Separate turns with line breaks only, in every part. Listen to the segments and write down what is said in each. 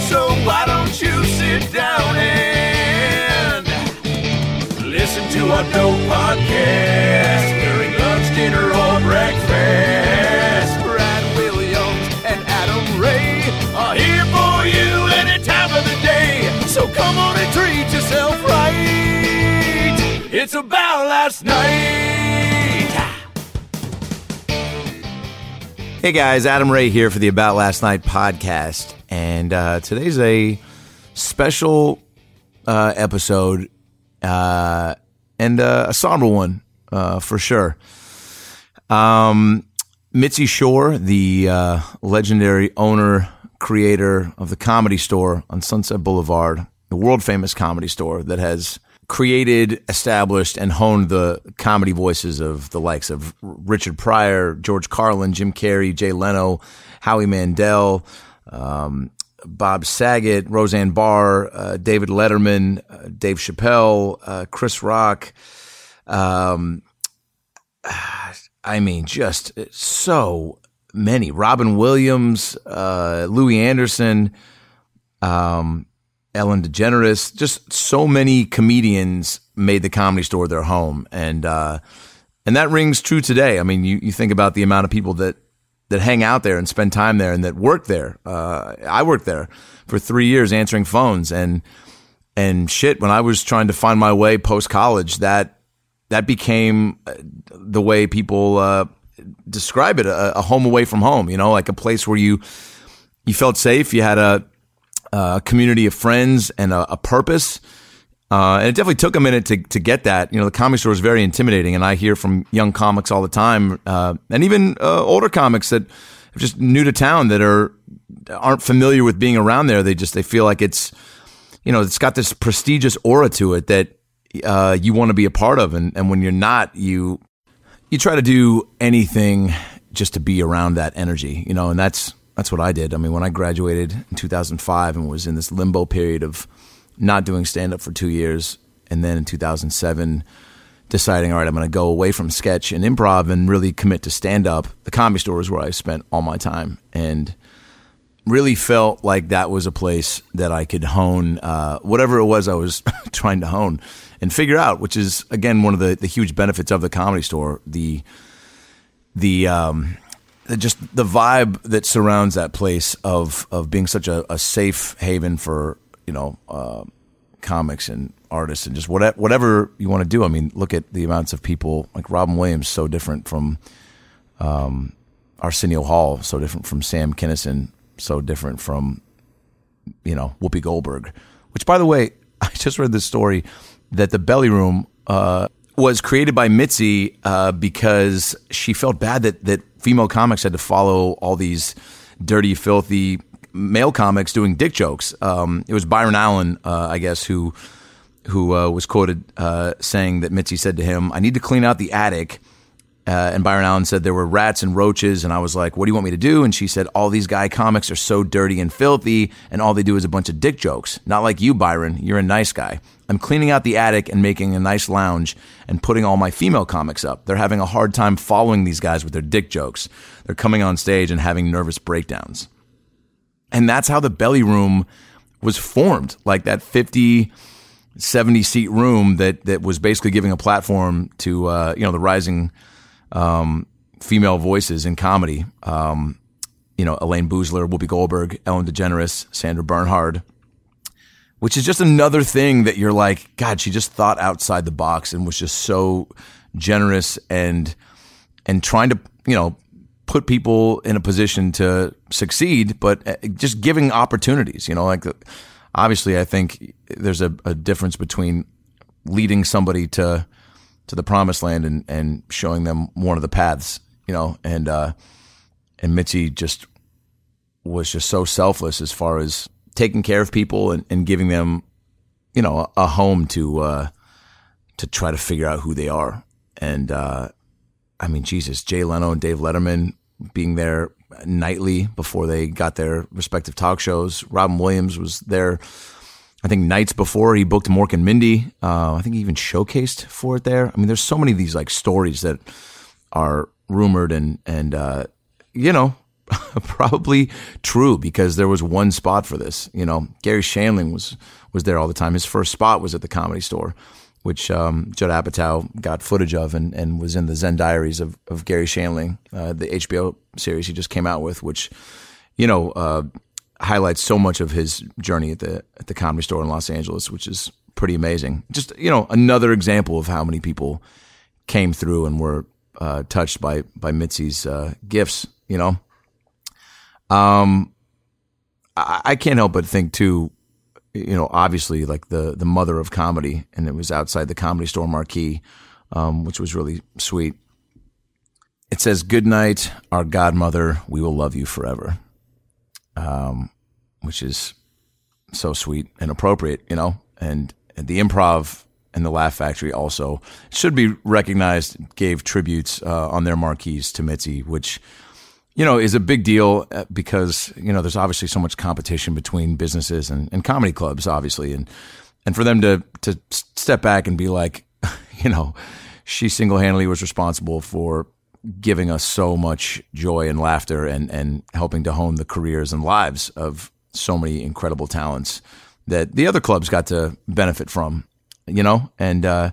So why don't you sit down and listen to our dope podcast during lunch, dinner, or breakfast? Brad Williams and Adam Ray are here for you any time of the day. So come on and treat yourself right. It's about last night.
Hey guys, Adam Ray here for the About Last Night podcast, and uh, today's a special uh, episode uh, and uh, a somber one uh, for sure. Um, Mitzi Shore, the uh, legendary owner creator of the Comedy Store on Sunset Boulevard, the world famous comedy store that has created, established, and honed the comedy voices of the likes of Richard Pryor, George Carlin, Jim Carrey, Jay Leno, Howie Mandel, um, Bob Saget, Roseanne Barr, uh, David Letterman, uh, Dave Chappelle, uh, Chris Rock. Um, I mean, just so many. Robin Williams, uh, Louie Anderson, um, Ellen DeGeneres, just so many comedians made the comedy store their home. And, uh, and that rings true today. I mean, you, you think about the amount of people that, that hang out there and spend time there and that work there. Uh, I worked there for three years answering phones and, and shit. When I was trying to find my way post college, that, that became uh, the way people, uh, describe it a, a home away from home, you know, like a place where you, you felt safe. You had a, a community of friends and a, a purpose. Uh, and it definitely took a minute to, to get that. You know, the comedy store is very intimidating, and I hear from young comics all the time, uh, and even uh, older comics that are just new to town that are aren't familiar with being around there. They just they feel like it's, you know, it's got this prestigious aura to it that uh, you want to be a part of, and, and when you're not, you you try to do anything just to be around that energy, you know, and that's that's what I did. I mean, when I graduated in 2005 and was in this limbo period of not doing stand up for two years, and then in 2007, deciding, all right, I'm going to go away from sketch and improv and really commit to stand up. The comedy store is where I spent all my time and really felt like that was a place that I could hone uh, whatever it was I was trying to hone and figure out, which is, again, one of the, the huge benefits of the comedy store. The, the, um, just the vibe that surrounds that place of of being such a, a safe haven for you know uh, comics and artists and just whatever whatever you want to do. I mean, look at the amounts of people like Robin Williams, so different from um, Arsenio Hall, so different from Sam Kinison, so different from you know Whoopi Goldberg. Which, by the way, I just read this story that the Belly Room. Uh, was created by Mitzi uh, because she felt bad that that female comics had to follow all these dirty, filthy male comics doing dick jokes. Um, it was Byron Allen, uh, I guess, who who uh, was quoted uh, saying that Mitzi said to him, "I need to clean out the attic." Uh, and Byron Allen said there were rats and roaches, and I was like, "What do you want me to do?" And she said, "All these guy comics are so dirty and filthy, and all they do is a bunch of dick jokes. Not like you, Byron. You're a nice guy. I'm cleaning out the attic and making a nice lounge and putting all my female comics up. They're having a hard time following these guys with their dick jokes. They're coming on stage and having nervous breakdowns." And that's how the Belly Room was formed, like that 50, 70 seat room that that was basically giving a platform to uh, you know the rising um, female voices in comedy. Um, you know, Elayne Boosler, Whoopi Goldberg, Ellen DeGeneres, Sandra Bernhard, which is just another thing that you're like, God, she just thought outside the box and was just so generous and and trying to, you know, put people in a position to succeed, but uh, just giving opportunities. You know, like obviously, I think there's a, a difference between leading somebody to to the promised land and, and showing them one of the paths, you know, and uh, and Mitzi just was just so selfless as far as taking care of people and, and giving them, you know, a home to uh, to try to figure out who they are. And uh, I mean, Jesus, Jay Leno and Dave Letterman being there nightly before they got their respective talk shows. Robin Williams was there. I think nights before he booked Mork and Mindy. Uh, I think he even showcased for it there. I mean, there's so many of these like stories that are rumored and and uh, you know probably true because there was one spot for this. You know, Garry Shandling was was there all the time. His first spot was at the Comedy Store, which um, Judd Apatow got footage of and, and was in the Zen Diaries of, of Garry Shandling, uh, the HBO series he just came out with, which you know uh, highlights so much of his journey at the at the Comedy Store in Los Angeles, which is pretty amazing. Just you know, another example of how many people came through and were uh, touched by by Mitzi's uh, gifts. You know. Um, I, I can't help but think too, you know, obviously like the the mother of comedy, and it was outside the comedy store marquee, um, which was really sweet. It says, "Good night, our godmother. We will love you forever," um, which is so sweet and appropriate, you know. And, and the improv and the Laugh Factory also should be recognized. Gave tributes uh, on their marquees to Mitzi, which you know, is a big deal uh, because, you know, there's obviously so much competition between businesses and, and comedy clubs, obviously. And, and for them to, to step back and be like, you know, she single handedly was responsible for giving us so much joy and laughter and, and helping to hone the careers and lives of so many incredible talents that the other clubs got to benefit from, you know, and, uh,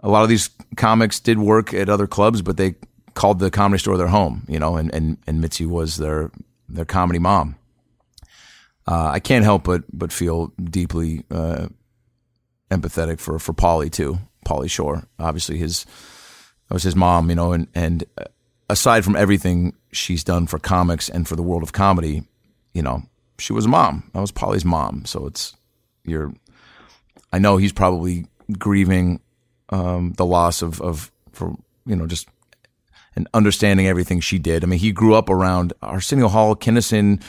a lot of these comics did work at other clubs, but they called the comedy store their home, you know, and, and, and Mitzi was their, their comedy mom. Uh, I can't help but, but feel deeply, uh, empathetic for, for Pauly too. Pauly Shore, obviously his, that was his mom, you know, and, and aside from everything she's done for comics and for the world of comedy, you know, she was a mom. That was Pauly's mom. So it's, you're, I know he's probably grieving, um, the loss of, of, for, you know, just and understanding everything she did. I mean, he grew up around Arsenio Hall, Kinison,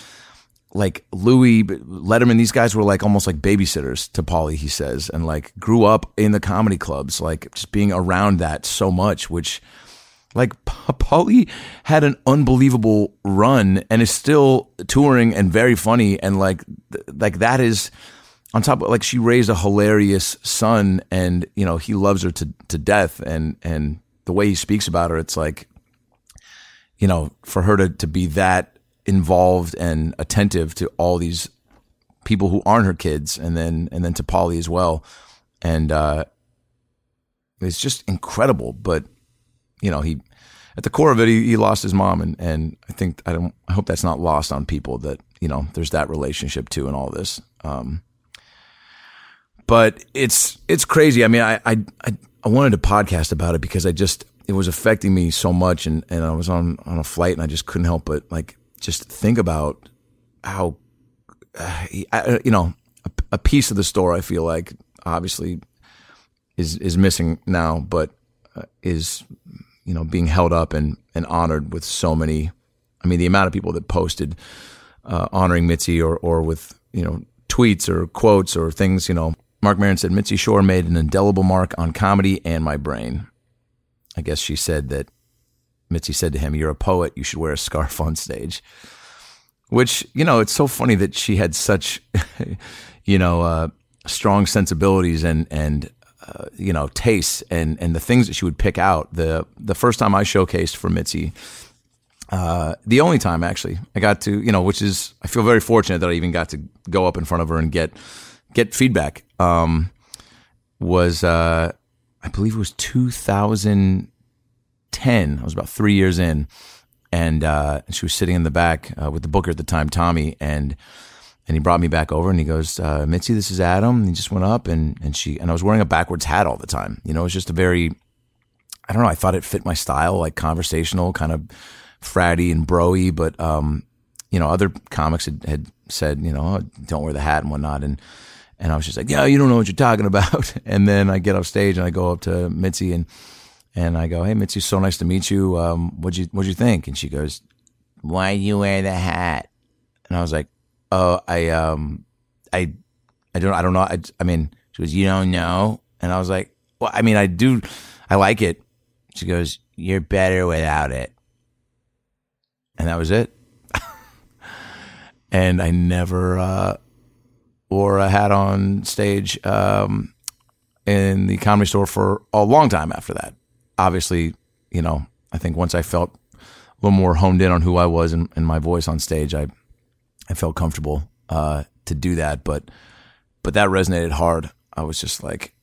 like Louis Letterman. These guys were like almost like babysitters to Pauly, he says, and like grew up in the comedy clubs, like just being around that so much, which like Pauly had an unbelievable run and is still touring and very funny. And like, like that is on top of like she raised a hilarious son and, you know, he loves her to, to death. And, and the way he speaks about her, it's like, you know, for her to, to be that involved and attentive to all these people who aren't her kids and then, and then to Pauly as well. And, uh, it's just incredible. But, you know, he, at the core of it, he, he lost his mom. And, and I think, I don't, I hope that's not lost on people that, you know, there's that relationship too and all this. Um, but it's, it's crazy. I mean, I, I, I wanted to podcast about it because I just, it was affecting me so much and, and I was on, on a flight and I just couldn't help but like just think about how uh, you know a, a, piece of the store I feel like obviously is is missing now but uh, is you know being held up and and honored with so many I mean the amount of people that posted uh, honoring Mitzi or or with you know tweets or quotes or things you know. Marc Maron said Mitzi Shore made an indelible mark on comedy and my brain I guess she said that Mitzi said to him, You're a poet, you should wear a scarf on stage. Which, you know, it's so funny that she had such, you know, uh, strong sensibilities and, and, uh, you know, tastes and, and the things that she would pick out. The, the first time I showcased for Mitzi, uh, the only time actually I got to, you know, which is, I feel very fortunate that I even got to go up in front of her and get, get feedback, um, was, uh, I believe it was 2010. I was about three years in, and uh, she was sitting in the back uh, with the booker at the time, Tommy, and and he brought me back over and he goes, uh, Mitzi, this is Adam. And he just went up and and she and I was wearing a backwards hat all the time. You know, it was just a very, I don't know. I thought it fit my style, like conversational, kind of fratty and broy, but um, you know, other comics had, had said, you know, oh, don't wear the hat and whatnot, and and I was just like, yeah, you don't know what you're talking about. And then I get off stage and I go up to Mitzi and, and I go, Hey, Mitzi, so nice to meet you. Um, what'd you, what'd you think? And she goes, why you wear the hat? And I was like, "Oh, I um, I, I don't, I don't know. I, I mean, she goes, you don't know, and I was like, well, I mean, I do, I like it. She goes, you're better without it, and that was it. and I never uh, wore a hat on stage um, in the comedy store for a long time after that. Obviously, you know, I think once I felt a little more honed in on who I was and, and my voice on stage, I I felt comfortable uh, to do that. But but that resonated hard. I was just like,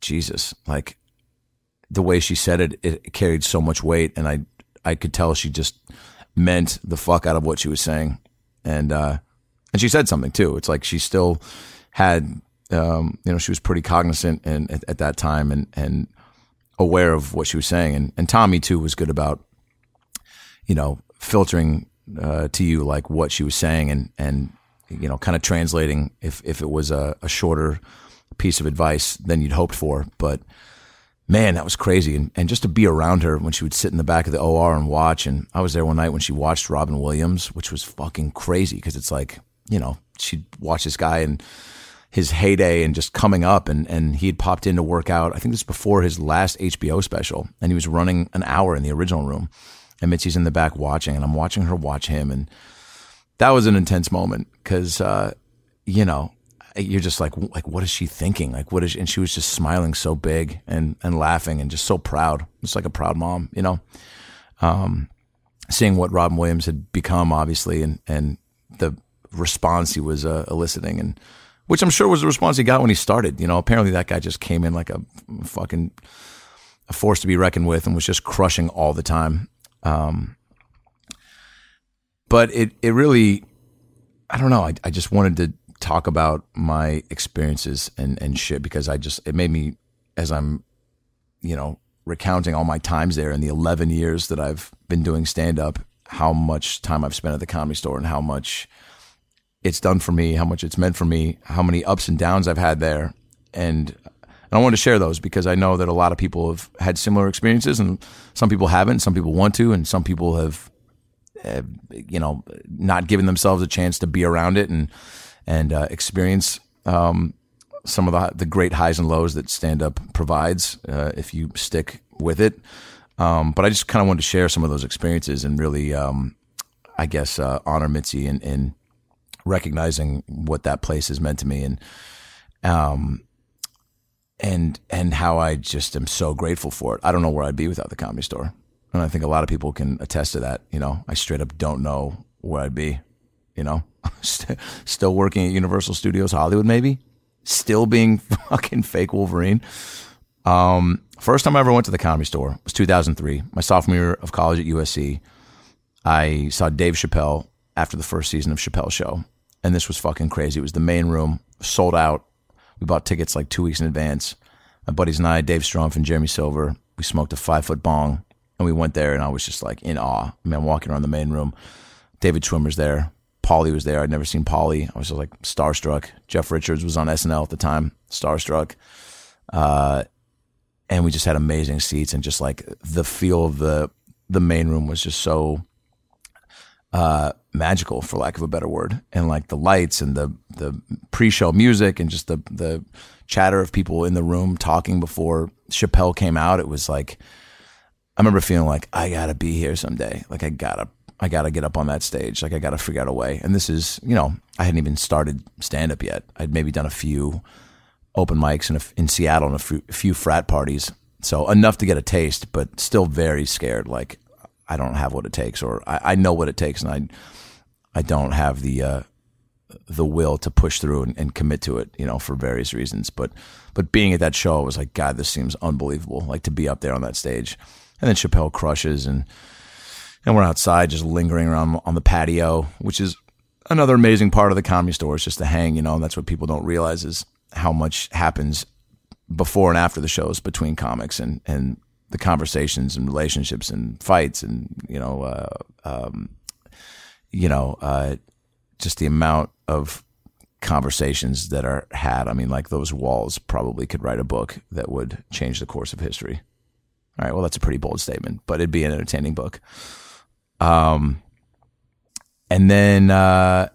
Jesus, like the way she said it, it carried so much weight, and I I could tell she just meant the fuck out of what she was saying, and uh, and she said something too. It's like she still had, um, you know, she was pretty cognizant and at, at that time and and aware of what she was saying, and and Tommy too was good about, you know, filtering uh, to you like what she was saying and and you know, kind of translating if if it was a, a shorter piece of advice than you'd hoped for, but man, that was crazy. And, and just to be around her when she would sit in the back of the OR and watch. And I was there one night when she watched Robin Williams, which was fucking crazy because it's like, you know, she'd watch this guy and his heyday and just coming up. And, and he had popped in to work out. I think this was before his last HBO special. And he was running an hour in the original room. And Mitzi's in the back watching. And I'm watching her watch him. And that was an intense moment because, uh, you know, you're just like, like, what is she thinking? Like, what is, she, and she was just smiling so big and, and laughing and just so proud. It's like a proud mom, you know, um, seeing what Robin Williams had become, obviously, and, and the response he was uh, eliciting and, which I'm sure was the response he got when he started. You know, apparently that guy just came in like a fucking a force to be reckoned with and was just crushing all the time. Um, but it, it really, I don't know. I, I just wanted to talk about my experiences and, and shit because I just, it made me, as I'm, you know, recounting all my times there in the 11 years that I've been doing stand up, how much time I've spent at the comedy store and how much it's done for me, how much it's meant for me, how many ups and downs I've had there. And, and I wanted to share those because I know that a lot of people have had similar experiences and some people haven't, some people want to, and some people have, have you know, not given themselves a chance to be around it and, and uh, experience um, some of the, the great highs and lows that stand up provides uh, if you stick with it. Um, but I just kind of wanted to share some of those experiences and really, um, I guess, uh, honor Mitzi and, in, recognizing what that place has meant to me and, um, and, and how I just am so grateful for it. I don't know where I'd be without the comedy store. And I think a lot of people can attest to that. You know, I straight up don't know where I'd be you know, still working at Universal Studios Hollywood, maybe still being fucking fake Wolverine. Um, first time I ever went to the comedy store was 2003, my sophomore year of college at USC. I saw Dave Chappelle after the first season of Chappelle Show, and this was fucking crazy. It was the main room, sold out. We bought tickets like two weeks in advance. My buddies and I, Dave Strumpf and Jeremy Silver, we smoked a five foot bong, and we went there, and I was just like in awe. I mean, I'm walking around the main room. David Schwimmer's there. Pauly was there. I'd never seen Pauly. I was just like starstruck. Jeff Richards was on SNL at the time, starstruck. Uh, and we just had amazing seats and just like the feel of the the main room was just so uh, magical, for lack of a better word. And like the lights and the the pre-show music and just the the chatter of people in the room talking before Chappelle came out. It was like I remember feeling like I gotta be here someday. Like I gotta I got to get up on that stage. Like I got to figure out a way. And this is, you know, I hadn't even started stand up yet. I'd maybe done a few open mics in, a, in Seattle and a few, a few frat parties. So enough to get a taste, but still very scared. Like I don't have what it takes, or I, I know what it takes, and I, I don't have the, uh, the will to push through and, and, commit to it, you know, for various reasons. But, but being at that show, I was like, God, this seems unbelievable. Like to be up there on that stage, and then Chappelle crushes and and we're outside just lingering around on the patio, which is another amazing part of the comedy store. It's just to hang, you know, and that's what people don't realize is how much happens before and after the shows between comics and, and the conversations and relationships and fights and, you know, uh, um, you know, uh, just the amount of conversations that are had. I mean, like those walls probably could write a book that would change the course of history. All right. Well, that's a pretty bold statement, but it'd be an entertaining book. Um, and then uh,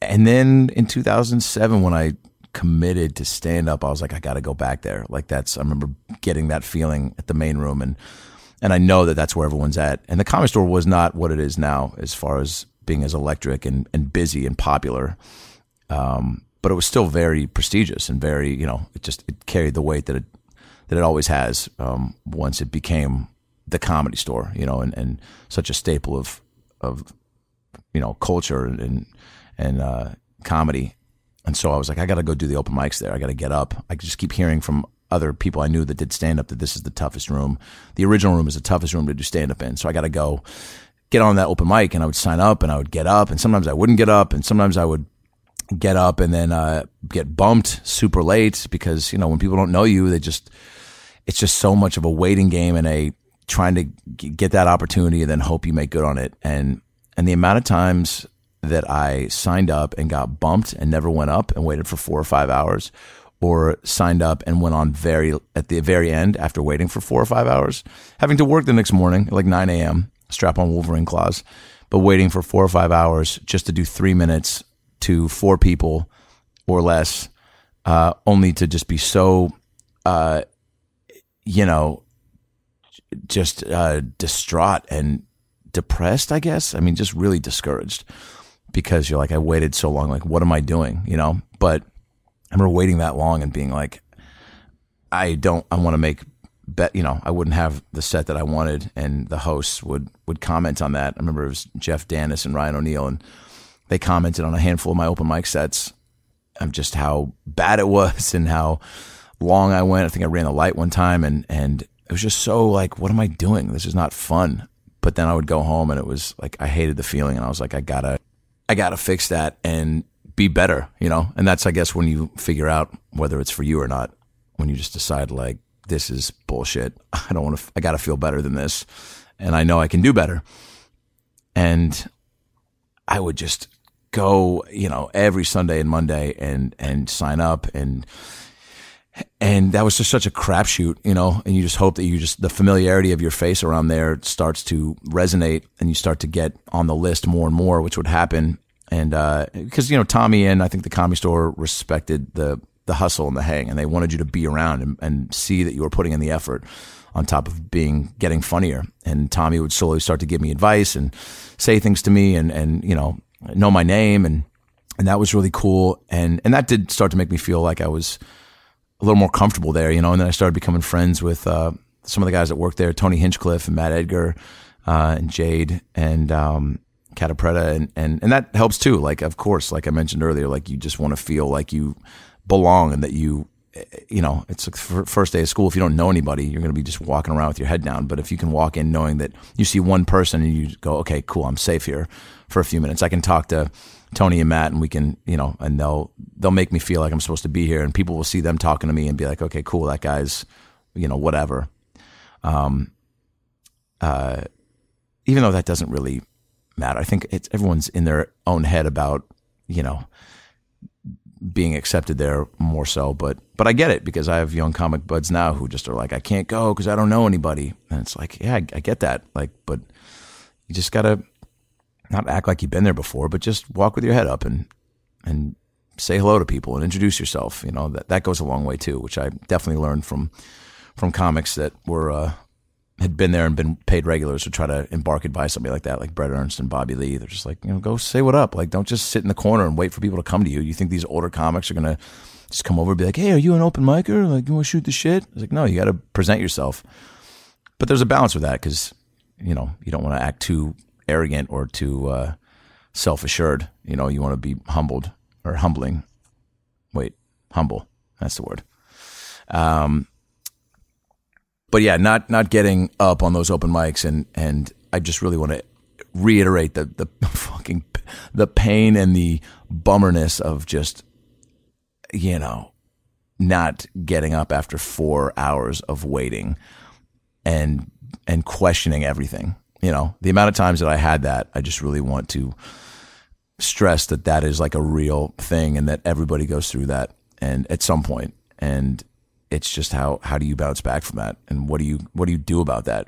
and then in 2007 when I committed to stand up, I was like, I got to go back there. Like that's I remember getting that feeling at the main room, and and I know that that's where everyone's at. And the comedy store was not what it is now, as far as being as electric and, and busy and popular. Um, but it was still very prestigious and very, you know, it just it carried the weight that it that it always has. Um, once it became the comedy store, you know, and, and such a staple of of you know culture and and uh, comedy. And so I was like, I got to go do the open mics there. I got to get up. I just keep hearing from other people I knew that did stand up that this is the toughest room. The original room is the toughest room to do stand up in. So I got to go get on that open mic and I would sign up and I would get up and sometimes I wouldn't get up and sometimes I would get up and then uh, get bumped super late because you know when people don't know you they just it's just so much of a waiting game and a trying to get that opportunity and then hope you make good on it and and the amount of times that I signed up and got bumped and never went up and waited for four or five hours, or signed up and went on very at the very end after waiting for four or five hours, having to work the next morning like 9 a.m. strap on Wolverine claws, but waiting for four or five hours just to do three minutes to four people or less, uh, only to just be so, uh, you know, just uh, distraught and depressed. I guess I mean just really discouraged because you're like, I waited so long. Like, what am I doing? You know, but I remember waiting that long and being like, I don't, I want to make bet, you know, I wouldn't have the set that I wanted. And the hosts would, would comment on that. I remember it was Jeff Danis and Ryan O'Neill and they commented on a handful of my open mic sets of just how bad it was and how long I went. I think I ran the light one time and, and it was just so like, what am I doing? This is not fun. But then I would go home and it was like, I hated the feeling and I was like, I gotta, I got to fix that and be better, you know? And that's, I guess, when you figure out whether it's for you or not, when you just decide, like, this is bullshit. I don't want to, I got to feel better than this. And I know I can do better. And I would just go, you know, every Sunday and Monday and, and sign up and, and that was just such a crapshoot, you know, and you just hope that you just, the familiarity of your face around there starts to resonate and you start to get on the list more and more, which would happen. And, because, uh, you know, Tommy and I think the comedy store respected the, the hustle and the hang and they wanted you to be around and, and see that you were putting in the effort on top of being, getting funnier. And Tommy would slowly start to give me advice and say things to me and, and, you know, know my name. And, and that was really cool. And, and that did start to make me feel like I was, a little more comfortable there, you know. And then I started becoming friends with uh, some of the guys that worked there, Tony Hinchcliffe and Matt Edgar uh, and Jade and um, Catapretta, and, and and that helps too. Like, of course, like I mentioned earlier, like you just want to feel like you belong and that you, you know, it's like first day of school. If you don't know anybody, you're going to be just walking around with your head down. But if you can walk in knowing that you see one person and you go, okay, cool, I'm safe here for a few minutes. I can talk to Tony and Matt, and we can, you know, and they'll they'll make me feel like I'm supposed to be here, and people will see them talking to me and be like, okay, cool, that guy's, you know, whatever. Um, uh, even though that doesn't really matter, I think it's everyone's in their own head about, you know, being accepted there more so. But but I get it because I have young comic buds now who just are like, I can't go because I don't know anybody, and it's like, yeah, I, I get that, like, but you just gotta not act like you've been there before, but just walk with your head up and and say hello to people and introduce yourself. You know that that goes a long way too, which I definitely learned from from comics that were uh, had been there and been paid regulars to try to embark advice somebody like that, like Brett Ernst and Bobby Lee. They're just like, you know, go say what up. Like, don't just sit in the corner and wait for people to come to you. You think these older comics are gonna just come over and be like, hey, are you an open micer? Like, you want to shoot the shit? It's like, no, you got to present yourself. But there's a balance with that because you know you don't want to act too arrogant or too uh, self assured. You know, you want to be humbled or humbling. Wait, humble. That's the word. Um, but yeah, not not getting up on those open mics, and and I just really want to reiterate the the fucking the pain and the bummerness of just you know not getting up after four hours of waiting and and questioning everything you know, the amount of times that I had that, I just really want to stress that that is like a real thing and that everybody goes through that and at some point. And it's just how how do you bounce back from that and what do you what do you do about that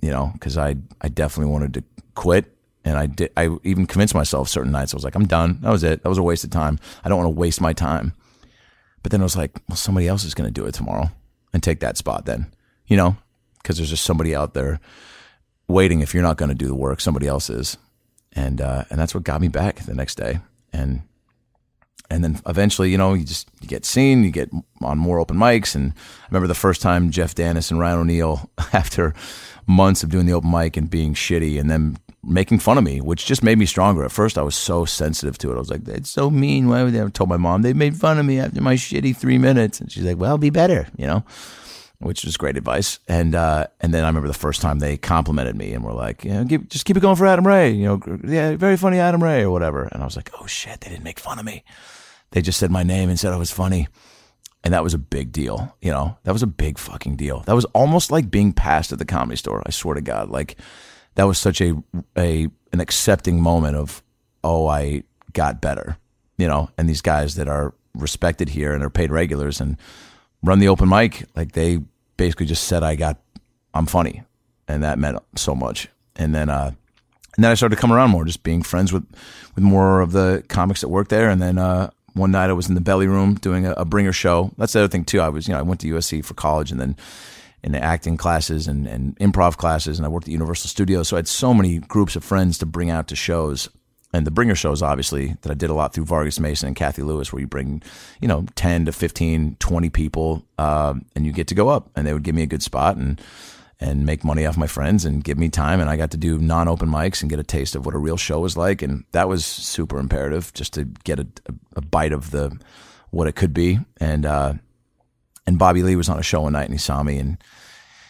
you know because i i definitely wanted to quit And I did. I even convinced myself certain nights. I was like, I'm done. That was it. That was a waste of time. I don't want to waste my time. But then I was like, well, somebody else is going to do it tomorrow and take that spot. Then, you know, because there's just somebody out there waiting. If you're not going to do the work, somebody else is. And uh, and that's what got me back the next day. And and then eventually, you know, you just you get seen, you get on more open mics. And I remember the first time Jeff Dennis and Ryan O'Neill, after months of doing the open mic and being shitty, and then making fun of me, which just made me stronger. At first, I was so sensitive to it. I was like, "That's so mean." Why would they? I told my mom they made fun of me after my shitty three minutes, and she's like, "Well, be better," you know, which was great advice. And uh, and then I remember the first time they complimented me and were like, "Yeah, keep, just keep it going for Adam Ray," you know, yeah, very funny Adam Ray or whatever. And I was like, "Oh shit, they didn't make fun of me. They just said my name and said I was funny." And that was a big deal, you know. That was a big fucking deal. That was almost like being passed at the comedy store. I swear to God, like that was such a a an accepting moment of oh I got better, you know. And these guys that are respected here and are paid regulars and run the open mic, like they basically just said I got I'm funny, and that meant so much. And then uh, and then I started to come around more, just being friends with with more of the comics that work there, and then. Uh, one night I was in the belly room doing a, a bringer show. That's the other thing too. I was, you know, I went to USC for college and then in the acting classes and, and improv classes, and I worked at Universal Studios. So I had so many groups of friends to bring out to shows. And the bringer shows, obviously, that I did a lot through Vargas Mason and Kathy Lewis, where you bring, you know, 10 to 15, 20 people, um, and you get to go up, and they would give me a good spot and and make money off my friends and give me time. And I got to do non open mics and get a taste of what a real show was like. And that was super imperative just to get a, a bite of the what it could be. And uh, and Bobby Lee was on a show one night and he saw me and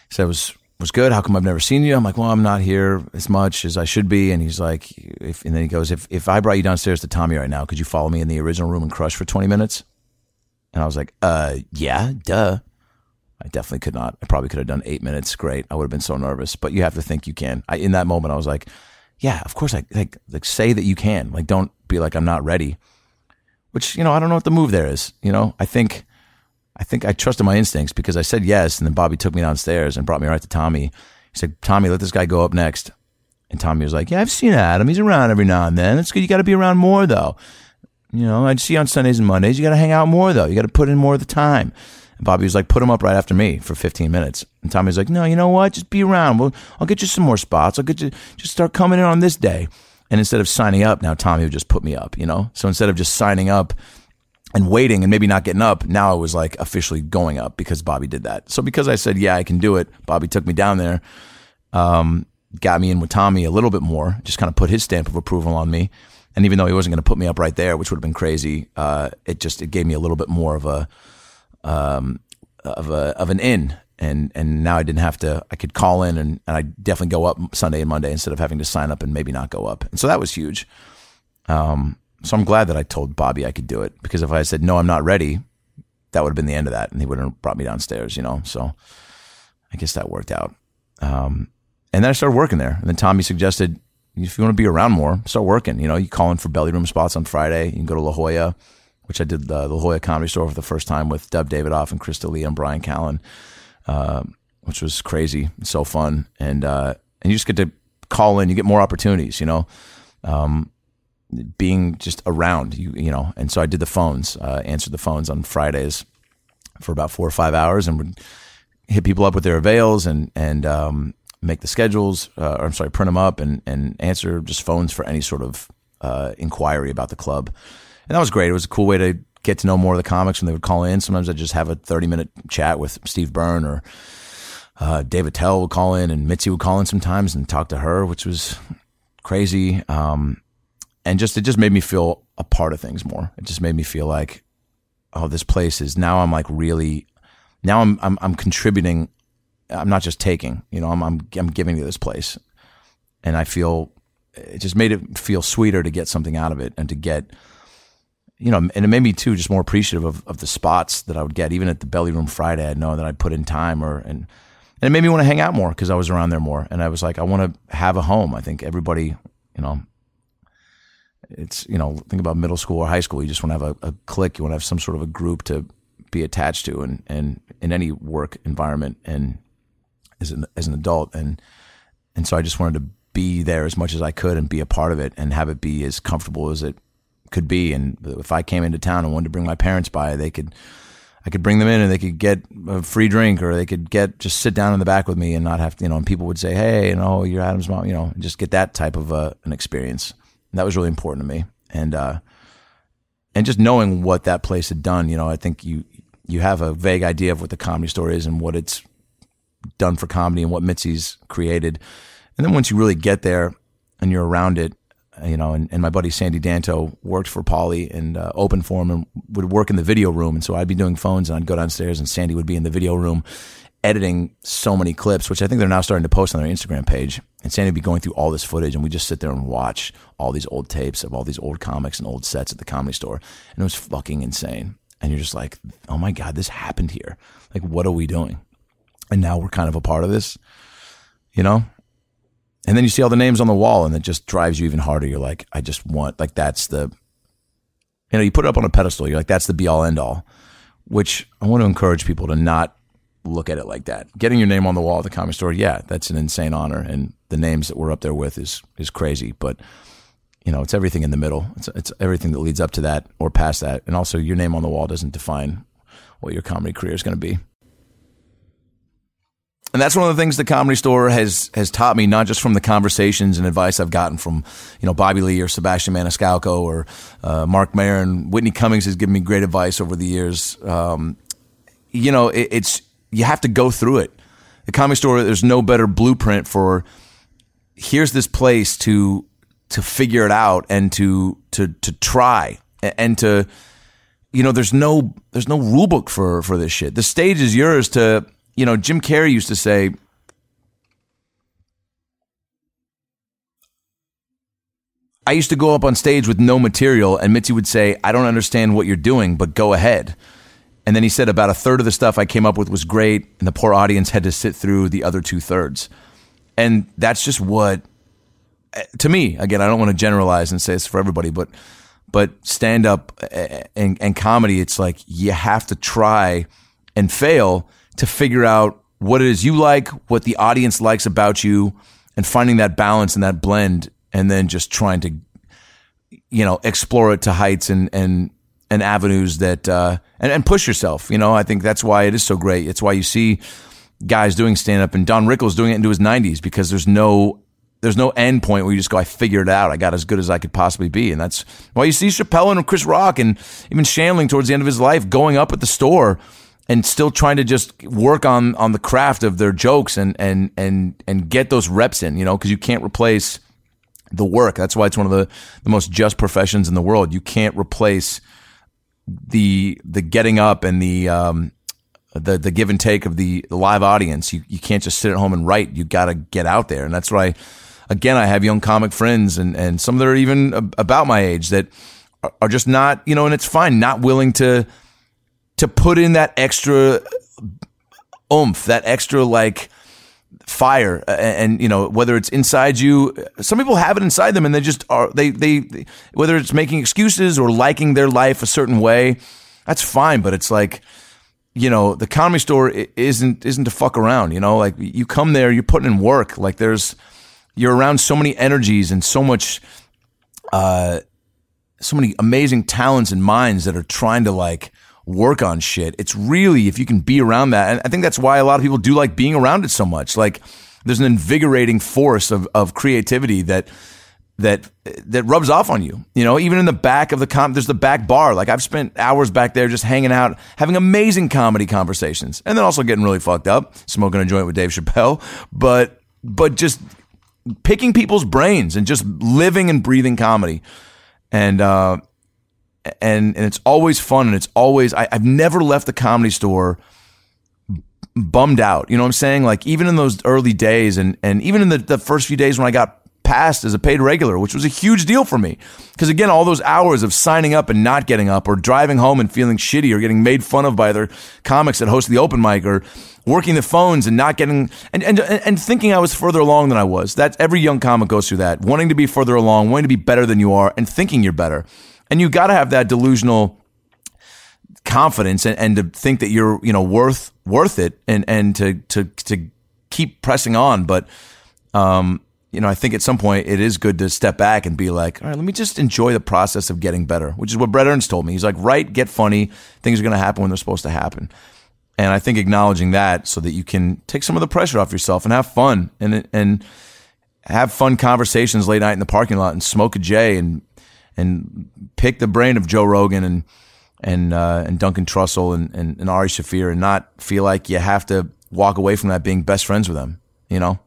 said it was was good. How come I've never seen you? I'm like, well, I'm not here as much as I should be. And he's like, if, and then he goes, if if I brought you downstairs to Tommy right now, could you follow me in the original room and crush for 20 minutes? And I was like, uh, yeah, duh. I definitely could not. I probably could have done eight minutes. Great. I would have been so nervous, but you have to think you can. I, in that moment, I was like, yeah, of course. I like, like say that you can. Like, don't be like, I'm not ready. Which, you know, I don't know what the move there is. You know, I think, I think I trusted my instincts because I said yes. And then Bobby took me downstairs and brought me right to Tommy. He said, Tommy, let this guy go up next. And Tommy was like, yeah, I've seen Adam. He's around every now and then. It's good. You got to be around more though. You know, I'd see you on Sundays and Mondays. You got to hang out more though. You got to put in more of the time. And Bobby was like, put him up right after me for 15 minutes. And Tommy's like, no, you know what? Just be around. Well, I'll get you some more spots. I'll get you, just start coming in on this day. And instead of signing up, now Tommy would just put me up, you know? So instead of just signing up and waiting and maybe not getting up, now I was like officially going up because Bobby did that. So because I said, yeah, I can do it, Bobby took me down there, um, got me in with Tommy a little bit more, just kind of put his stamp of approval on me. And even though he wasn't going to put me up right there, which would have been crazy, uh, it just, it gave me a little bit more of a, um, of a of an in, and and now I didn't have to. I could call in, and, and I definitely go up Sunday and Monday instead of having to sign up and maybe not go up. And so that was huge. Um, so I'm glad that I told Bobby I could do it because if I said no, I'm not ready, that would have been the end of that, and he wouldn't have brought me downstairs. You know, so I guess that worked out. Um, and then I started working there, and then Tommy suggested if you want to be around more, start working. You know, you call in for belly room spots on Friday. You can go to La Jolla which I did the, La Jolla Comedy Store for the first time with Dov Davidoff and Chris Lee and Bryan Callen, uh, which was crazy, so fun, and uh, and you just get to call in, you get more opportunities, you know, um, being just around, you you know, and so I did the phones, uh, answered the phones on Fridays for about four or five hours, and would hit people up with their avails and and um, make the schedules, uh, or I'm sorry, print them up and and answer just phones for any sort of uh, inquiry about the club and that was great. It was a cool way to get to know more of the comics when they would call in. Sometimes I'd just have a 30 minute chat with Steve Byrne or uh, Dave Attell would call in and Mitzi would call in sometimes and talk to her, which was crazy. Um, and just, it just made me feel a part of things more. It just made me feel like, oh, this place is now I'm like really, now I'm, I'm, I'm contributing. I'm not just taking, you know, I'm, I'm, I'm giving to this place. And I feel, it just made it feel sweeter to get something out of it and to get, you know, and it made me too just more appreciative of, of the spots that I would get. Even at the Belly Room Friday, I'd know that I'd put in time, or and, and it made me want to hang out more because I was around there more, and I was like, I want to have a home. I think everybody, you know, it's you know, think about middle school or high school. You just want to have a, a clique. You want to have some sort of a group to be attached to, and and in any work environment, and as an as an adult, and and so I just wanted to be there as much as I could and be a part of it and have it be as comfortable as it could be. And if I came into town and wanted to bring my parents by, they could, I could bring them in and they could get a free drink or they could get, just sit down in the back with me and not have to, you know, and people would say, Hey, you know, you're Adam's mom, you know, just get that type of uh, an experience. And that was really important to me. And, uh, and just knowing what that place had done, you know, I think you, you have a vague idea of what the comedy store is and what it's done for comedy and what Mitzi's created. And then once you really get there and you're around it, you know, and, and my buddy Sandy Danto worked for Pauly and uh, open for him and would work in the video room. And so I'd be doing phones and I'd go downstairs and Sandy would be in the video room editing so many clips, which I think they're now starting to post on their Instagram page. And Sandy would be going through all this footage and we just sit there and watch all these old tapes of all these old comics and old sets at the comedy store. And it was fucking insane. And you're just like, oh my God, this happened here. Like, what are we doing? And now we're kind of a part of this, you know? And then you see all the names on the wall and it just drives you even harder. You're like, I just want, like, that's the, you know, you put it up on a pedestal. You're like, that's the be all end all, which I want to encourage people to not look at it like that. Getting your name on the wall at the comedy store, yeah, that's an insane honor. And the names that we're up there with is, is crazy. But, you know, it's everything in the middle. It's, it's everything that leads up to that or past that. And also, your name on the wall doesn't define what your comedy career is going to be and that's one of the things the comedy store has has taught me, not just from the conversations and advice I've gotten from, you know, Bobby Lee or Sebastian Maniscalco or uh, Marc Maron. Whitney Cummings has given me great advice over the years. Um, you know, it, it's you have to go through it. The comedy store, there's no better blueprint for. Here's this place to to figure it out and to to to try and to, you know, there's no there's no rule book for for this shit. The stage is yours to you know, Jim Carrey used to say, I used to go up on stage with no material, and Mitzi would say, I don't understand what you're doing, but go ahead. And then he said about a third of the stuff I came up with was great, and the poor audience had to sit through the other two thirds. And that's just what, to me, again, I don't want to generalize and say it's for everybody, but but stand up eh, and, and comedy, it's like you have to try and fail to figure out what it is you like, what the audience likes about you, and finding that balance and that blend, and then just trying to, you know, explore it to heights and and and avenues that uh, and and push yourself. You know, I think that's why it is so great. It's why you see guys doing stand up and Don Rickles doing it into his 90s because there's no there's no end point where you just go, I figured it out. I got as good as I could possibly be. And that's why you see Chappelle and Chris Rock and even Shandling towards the end of his life going up at the store and still trying to just work on on the craft of their jokes and and and and get those reps in, you know, because you can't replace the work. That's why it's one of the, the most just professions in the world. You can't replace the the getting up and the um, the the give and take of the, live audience. You you can't just sit at home and write. You got to get out there, and that's why. Again, I have young comic friends, and and some that are even about my age that are just not, you know, and it's fine, not willing to to put in that extra oomph, that extra like fire and, and, you know whether it's inside you some people have it inside them and they just are they, they they whether it's making excuses or liking their life a certain way that's fine but it's like you know the comedy store isn't isn't to fuck around you know? Like you come there you're putting in work like there's you're around so many energies and so much uh so many amazing talents and minds that are trying to like work on shit. It's really if you can be around that. And I think that's why a lot of people do like being around it so much. Like there's an invigorating force of of creativity that that that rubs off on you. You know, even in the back of the comp, there's the back bar. Like I've spent hours back there just hanging out, having amazing comedy conversations, and then also getting really fucked up, smoking a joint with Dave Chappelle. But but just picking people's brains and just living and breathing comedy. And uh, and and it's always fun and it's always I, I've never left the comedy store bummed out. You know what I'm saying? Like even in those early days and and even in the, the first few days when I got passed as a paid regular, which was a huge deal for me. Because again, all those hours of signing up and not getting up, or driving home and feeling shitty, or getting made fun of by other comics that host the open mic, or working the phones and not getting and and and thinking I was further along than I was. That every young comic goes through that, wanting to be further along, wanting to be better than you are, and thinking you're better. And you got to have that delusional confidence and, and to think that you're, you know, worth, worth it and, and to, to, to keep pressing on. But, um, you know, I think at some point it is good to step back and be like, all right, let me just enjoy the process of getting better, which is what Brett Ernst told me. He's like, write, get funny. Things are going to happen when they're supposed to happen. And I think acknowledging that so that you can take some of the pressure off yourself and have fun and, and have fun conversations late night in the parking lot and smoke a J and, and pick the brain of Joe Rogan and, and, uh, and Duncan Trussell and, and, and Ari Shaffir and not feel like you have to walk away from that being best friends with them, you know?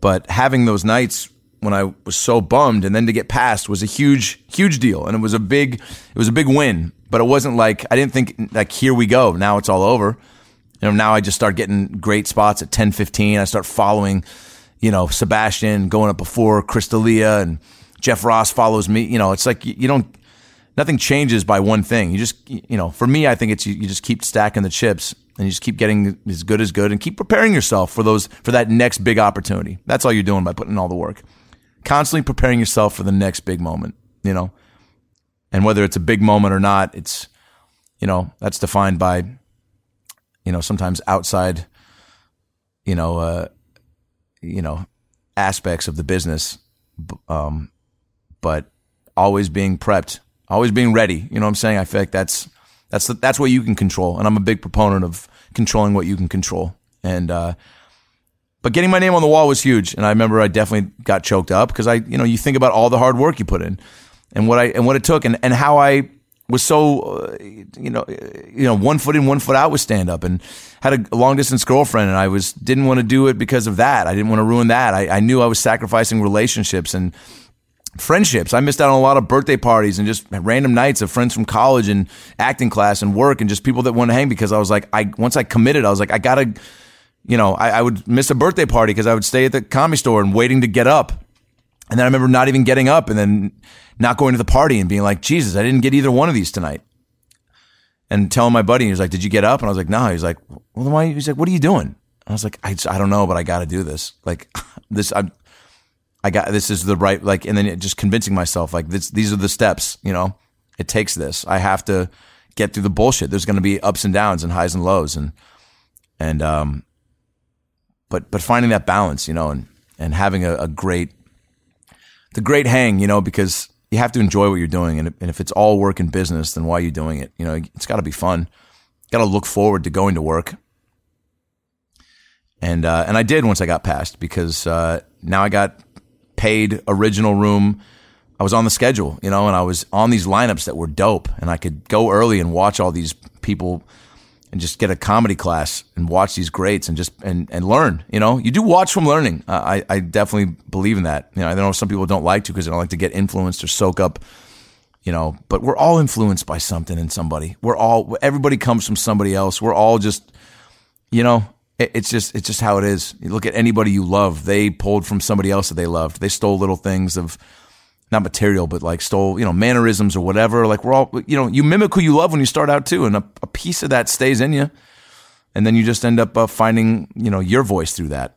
But having those nights when I was so bummed and then to get past was a huge, huge deal. And it was a big, it was a big win. But it wasn't like, I didn't think like, here we go. Now it's all over. You know, now I just start getting great spots at 10, 15. I start following, you know, Sebastian going up before Chris D'Elia and Jeff Ross follows me. You know, it's like you, don't, nothing changes by one thing. You just, you know, for me, I think it's you, you just keep stacking the chips and you just keep getting as good as good and keep preparing yourself for those for that next big opportunity. That's all you're doing by putting in all the work. Constantly preparing yourself for the next big moment, you know. And whether it's a big moment or not, it's you know, that's defined by you know, sometimes outside you know, uh you know, aspects of the business um but always being prepped, always being ready, you know what I'm saying? I feel like that's that's that's what you can control, and I'm a big proponent of controlling what you can control. And uh, but getting my name on the wall was huge, and I remember I definitely got choked up because I, you know, you think about all the hard work you put in, and what I and what it took, and and how I was so, uh, you know, you know, one foot in, one foot out with stand up, and had a long distance girlfriend, and I was didn't want to do it because of that. I didn't want to ruin that. I, I knew I was sacrificing relationships and friendships. I missed out on a lot of birthday parties and just random nights of friends from college and acting class and work and just people that want to hang because I was like, I once I committed, I was like, I gotta, you know, I, I would miss a birthday party because I would stay at the comedy store and waiting to get up. And then I remember not even getting up and then not going to the party and being like, Jesus, I didn't get either one of these tonight. And telling my buddy, he was like, Did you get up? And I was like, No. He's like, Well, then why? He's like, What are you doing? I was like, I, I don't know, but I got to do this. Like this, I'm, I got this is the right like, and then just convincing myself like this. These are the steps. You know, it takes this. I have to get through the bullshit. There's going to be ups and downs and highs and lows, and and um, but but finding that balance, you know, and and having a, a great the great hang, you know, because you have to enjoy what you're doing, and, and if it's all work and business, then why are you doing it? You know, it's got to be fun. Got to look forward to going to work. And uh, and I did once I got past because uh, now I got paid original room. I was on the schedule, you know, and I was on these lineups that were dope, and I could go early and watch all these people and just get a comedy class and watch these greats and just and, and learn. You know, you do watch from learning. I I definitely believe in that. You know, I know some people don't like to because they don't like to get influenced or soak up. You know, but we're all influenced by something and somebody. We're all everybody comes from somebody else. We're all just, you know, it's just it's just how it is. You look at anybody you love; they pulled from somebody else that they loved. They stole little things of not material, but like stole you know mannerisms or whatever. Like we're all you know you mimic who you love when you start out too, and a, a piece of that stays in you, and then you just end up uh, finding you know your voice through that.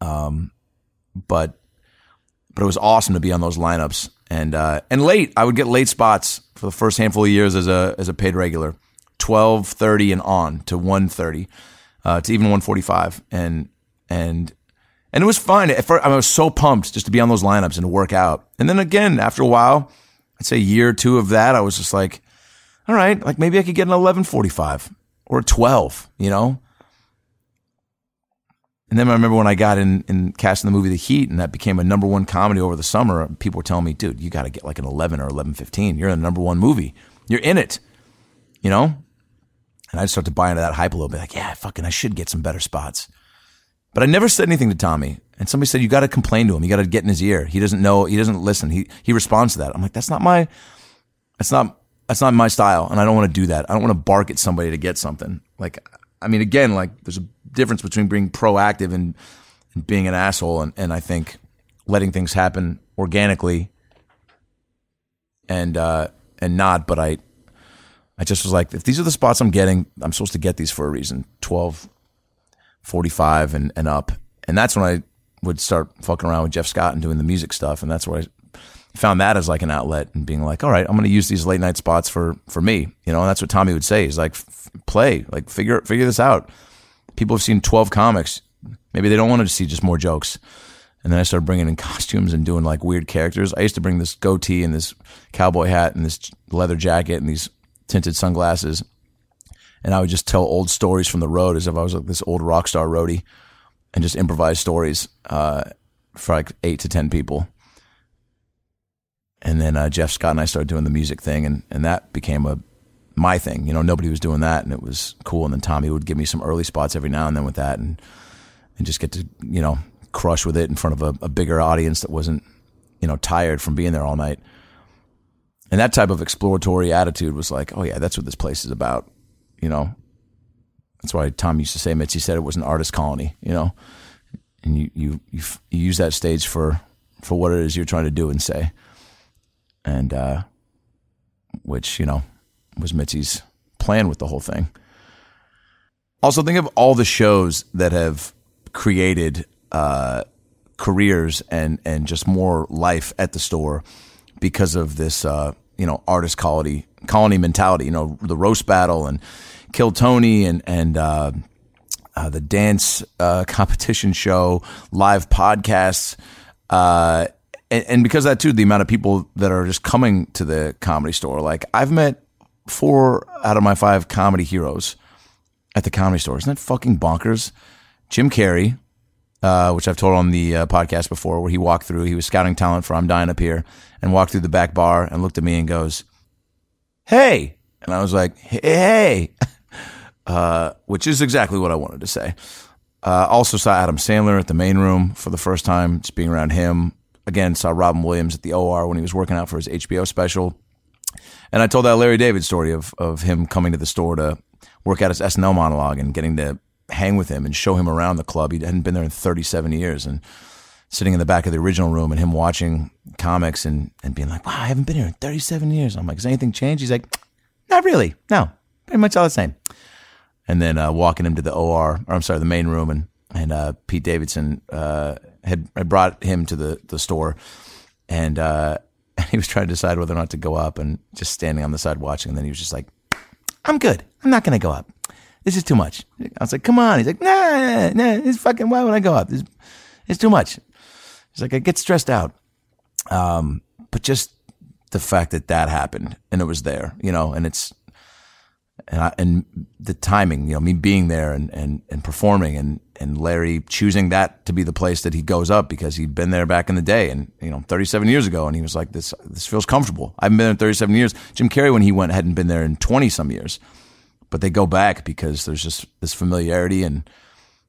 Um, but but it was awesome to be on those lineups and uh, and late. I would get late spots for the first handful of years as a as a paid regular, twelve thirty and on to one thirty uh, to even 145, and and and it was fun. At first, I was so pumped just to be on those lineups and to work out. And then again, after a while, I'd say a year or two of that, I was just like, all right, like maybe I could get an 1145 or a 12, you know. And then I remember when I got in, in casting the movie The Heat, and that became a number one comedy over the summer. People were telling me, dude, you got to get like an 11 or 1115. You're in the number one movie. You're in it, you know? And I'd start to buy into that hype a little bit, like, yeah, fucking, I should get some better spots. But I never said anything to Tommy. And somebody said, you got to complain to him. You got to get in his ear. He doesn't know. He doesn't listen. He, he responds to that. I'm like, that's not my, that's not, that's not my style. And I don't want to do that. I don't want to bark at somebody to get something. Like, I mean, again, like there's a difference between being proactive and, and being an asshole. And, and I think letting things happen organically and, uh, and not, but I, I just was like, if these are the spots I'm getting, I'm supposed to get these for a reason. 12, 45 and, and up. And that's when I would start fucking around with Jeff Scott and doing the music stuff. And that's where I found that as like an outlet and being like, all right, I'm going to use these late night spots for, for me. You know, and that's what Tommy would say. He's like, play, like figure, figure this out. People have seen 12 comics. Maybe they don't want to see just more jokes. And then I started bringing in costumes and doing like weird characters. I used to bring this goatee and this cowboy hat and this leather jacket and these tinted sunglasses. And I would just tell old stories from the road as if I was like this old rock star roadie and just improvise stories uh, for like eight to 10 people. And then uh, Jeff Scott and I started doing the music thing, and, and that became a my thing. You know, nobody was doing that, and it was cool. And then Tommy would give me some early spots every now and then with that, and and just get to you know crush with it in front of a, a bigger audience that wasn't you know tired from being there all night. And that type of exploratory attitude was like, oh yeah, that's what this place is about. You know, that's why Tom used to say, Mitzi said it was an artist colony. You know, and you you you, you use that stage for for what it is you're trying to do and say, and uh, which you know was Mitzi's plan with the whole thing. Also, think of all the shows that have created uh, careers and and just more life at the store because of this, uh, you know, artist colony colony mentality. You know, the roast battle and Kill Tony and and uh, uh, the dance uh, competition show, live podcasts. Uh, and, and because of that too, the amount of people that are just coming to the comedy store. Like I've met four out of my five comedy heroes at the comedy store. Isn't that fucking bonkers? Jim Carrey, uh, which I've told on the uh, podcast before, where he walked through, he was scouting talent for I'm Dying Up Here, and walked through the back bar and looked at me and goes, Hey. And I was like, Hey, uh, which is exactly what I wanted to say. Uh, also saw Adam Sandler at the main room for the first time, just being around him. Again, saw Robin Williams at the OR when he was working out for his HBO special. And I told that Larry David story of of him coming to the store to work out his SNL monologue and getting to hang with him and show him around the club. He hadn't been there in 37 years and sitting in the back of the original room and him watching comics and, and being like, wow, I haven't been here in 37 years. I'm like, has anything changed? He's like, not really. No, pretty much all the same. And then uh, walking him to the OR, or I'm sorry, the main room, and and uh, Pete Davidson uh, had, had brought him to the, the store, and uh, he was trying to decide whether or not to go up, and just standing on the side watching. And then he was just like, "I'm good. I'm not going to go up. This is too much." I was like, "Come on." He's like, "Nah, nah. It's fucking. Why would I go up? It's, too much." He's like, "I get stressed out." Um, but just the fact that that happened and it was there, you know, and it's and I, and the timing, you know, me being there and, and, and performing and, and Larry choosing that to be the place that he goes up because he'd been there back in the day and, you know, 37 years ago. And he was like, this, this feels comfortable. I haven't been there in 37 years. Jim Carrey, when he went, hadn't been there in 20 some years, but they go back because there's just this familiarity and,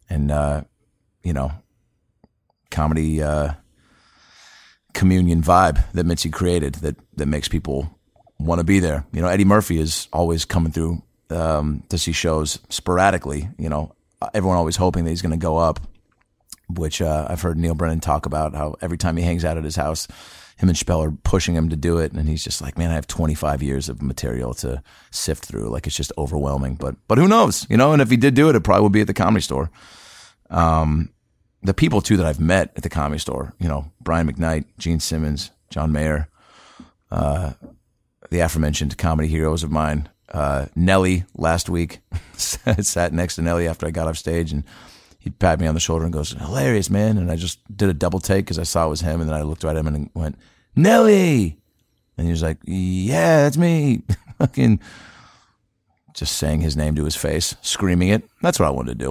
and, uh, you know, comedy, uh, communion vibe that Mitzi created that, that makes people want to be there. You know, Eddie Murphy is always coming through um, to see shows sporadically. You know, everyone always hoping that he's going to go up, which uh, I've heard Neal Brennan talk about how every time he hangs out at his house, him and Chappelle are pushing him to do it, and he's just like, "Man, I have 25 years of material to sift through. Like it's just overwhelming." But but who knows? You know, and if he did do it, it probably would be at the comedy store. Um, the people too that I've met at the comedy store, you know, Brian McKnight, Gene Simmons, John Mayer, uh, the aforementioned comedy heroes of mine. Uh, Nelly last week sat next to Nelly after I got off stage and he pat me on the shoulder and goes, hilarious, man. And I just did a double take because I saw it was him. And then I looked right at him and went, Nelly. And he was like, yeah, that's me. Fucking just saying his name to his face, screaming it. That's what I wanted to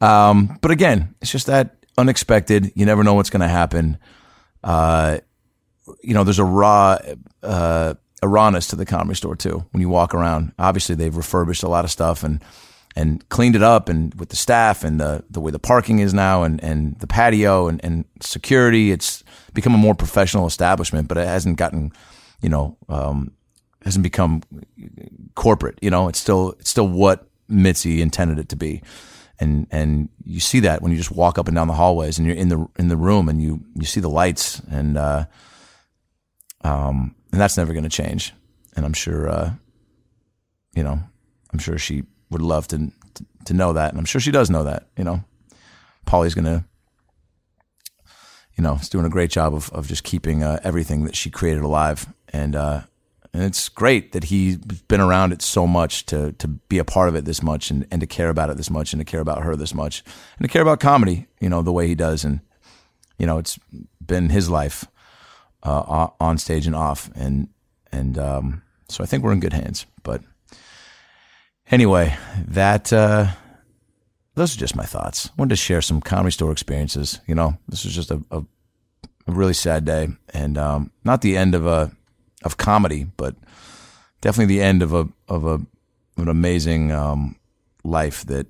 do. Um, but again, it's just that unexpected. You never know what's going to happen. Uh, you know, there's a raw, uh, rawness to the comedy store too. When you walk around, obviously they've refurbished a lot of stuff and and cleaned it up, and with the staff and the the way the parking is now, and and the patio and and security, it's become a more professional establishment. But it hasn't gotten, you know, um, hasn't become corporate. You know, it's still it's still what Mitzi intended it to be. And and you see that when you just walk up and down the hallways and you're in the in the room and you you see the lights and uh, um, and that's never going to change. And I'm sure, uh, you know, I'm sure she would love to, to, to know that, and I'm sure she does know that. You know, going to, you know, is doing a great job of of just keeping uh, everything that she created alive, and uh, and it's great that he's been around it so much to to be a part of it this much, and and to care about it this much, and to care about her this much, and to care about comedy, you know, the way he does, and you know, it's been his life uh, on stage and off, and and um, so I think we're in good hands. But anyway, that uh, those are just my thoughts. I wanted to share some comedy store experiences. You know, this was just a, a, a really sad day, and um, not the end of a of comedy, but definitely the end of a of a an amazing um, life that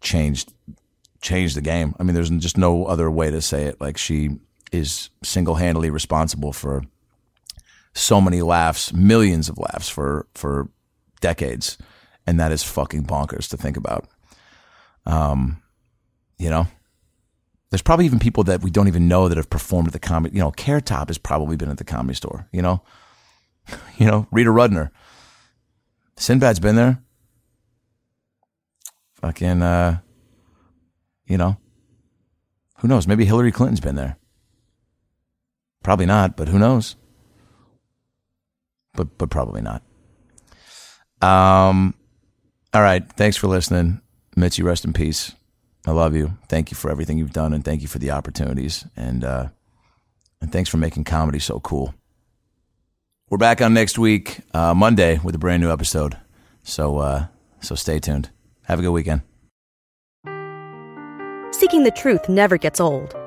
changed changed the game. I mean, there's just no other way to say it. Like she is single handedly responsible for so many laughs, millions of laughs for for decades, and that is fucking bonkers to think about. Um, you know, there's probably even people that we don't even know that have performed at the comedy. You know, Carrot Top has probably been at the comedy store. You know, you know, Rita Rudner, Sinbad's been there. Fucking, uh, you know, who knows? Maybe Hillary Clinton's been there. Probably not, but who knows? But but probably not. Um. All right. Thanks for listening, Mitzi. Rest in peace. I love you. Thank you for everything you've done, and thank you for the opportunities, and uh, and thanks for making comedy so cool. We're back on next week, uh, Monday, with a brand new episode. So uh, so stay tuned. Have a good weekend.
Seeking the truth never gets old.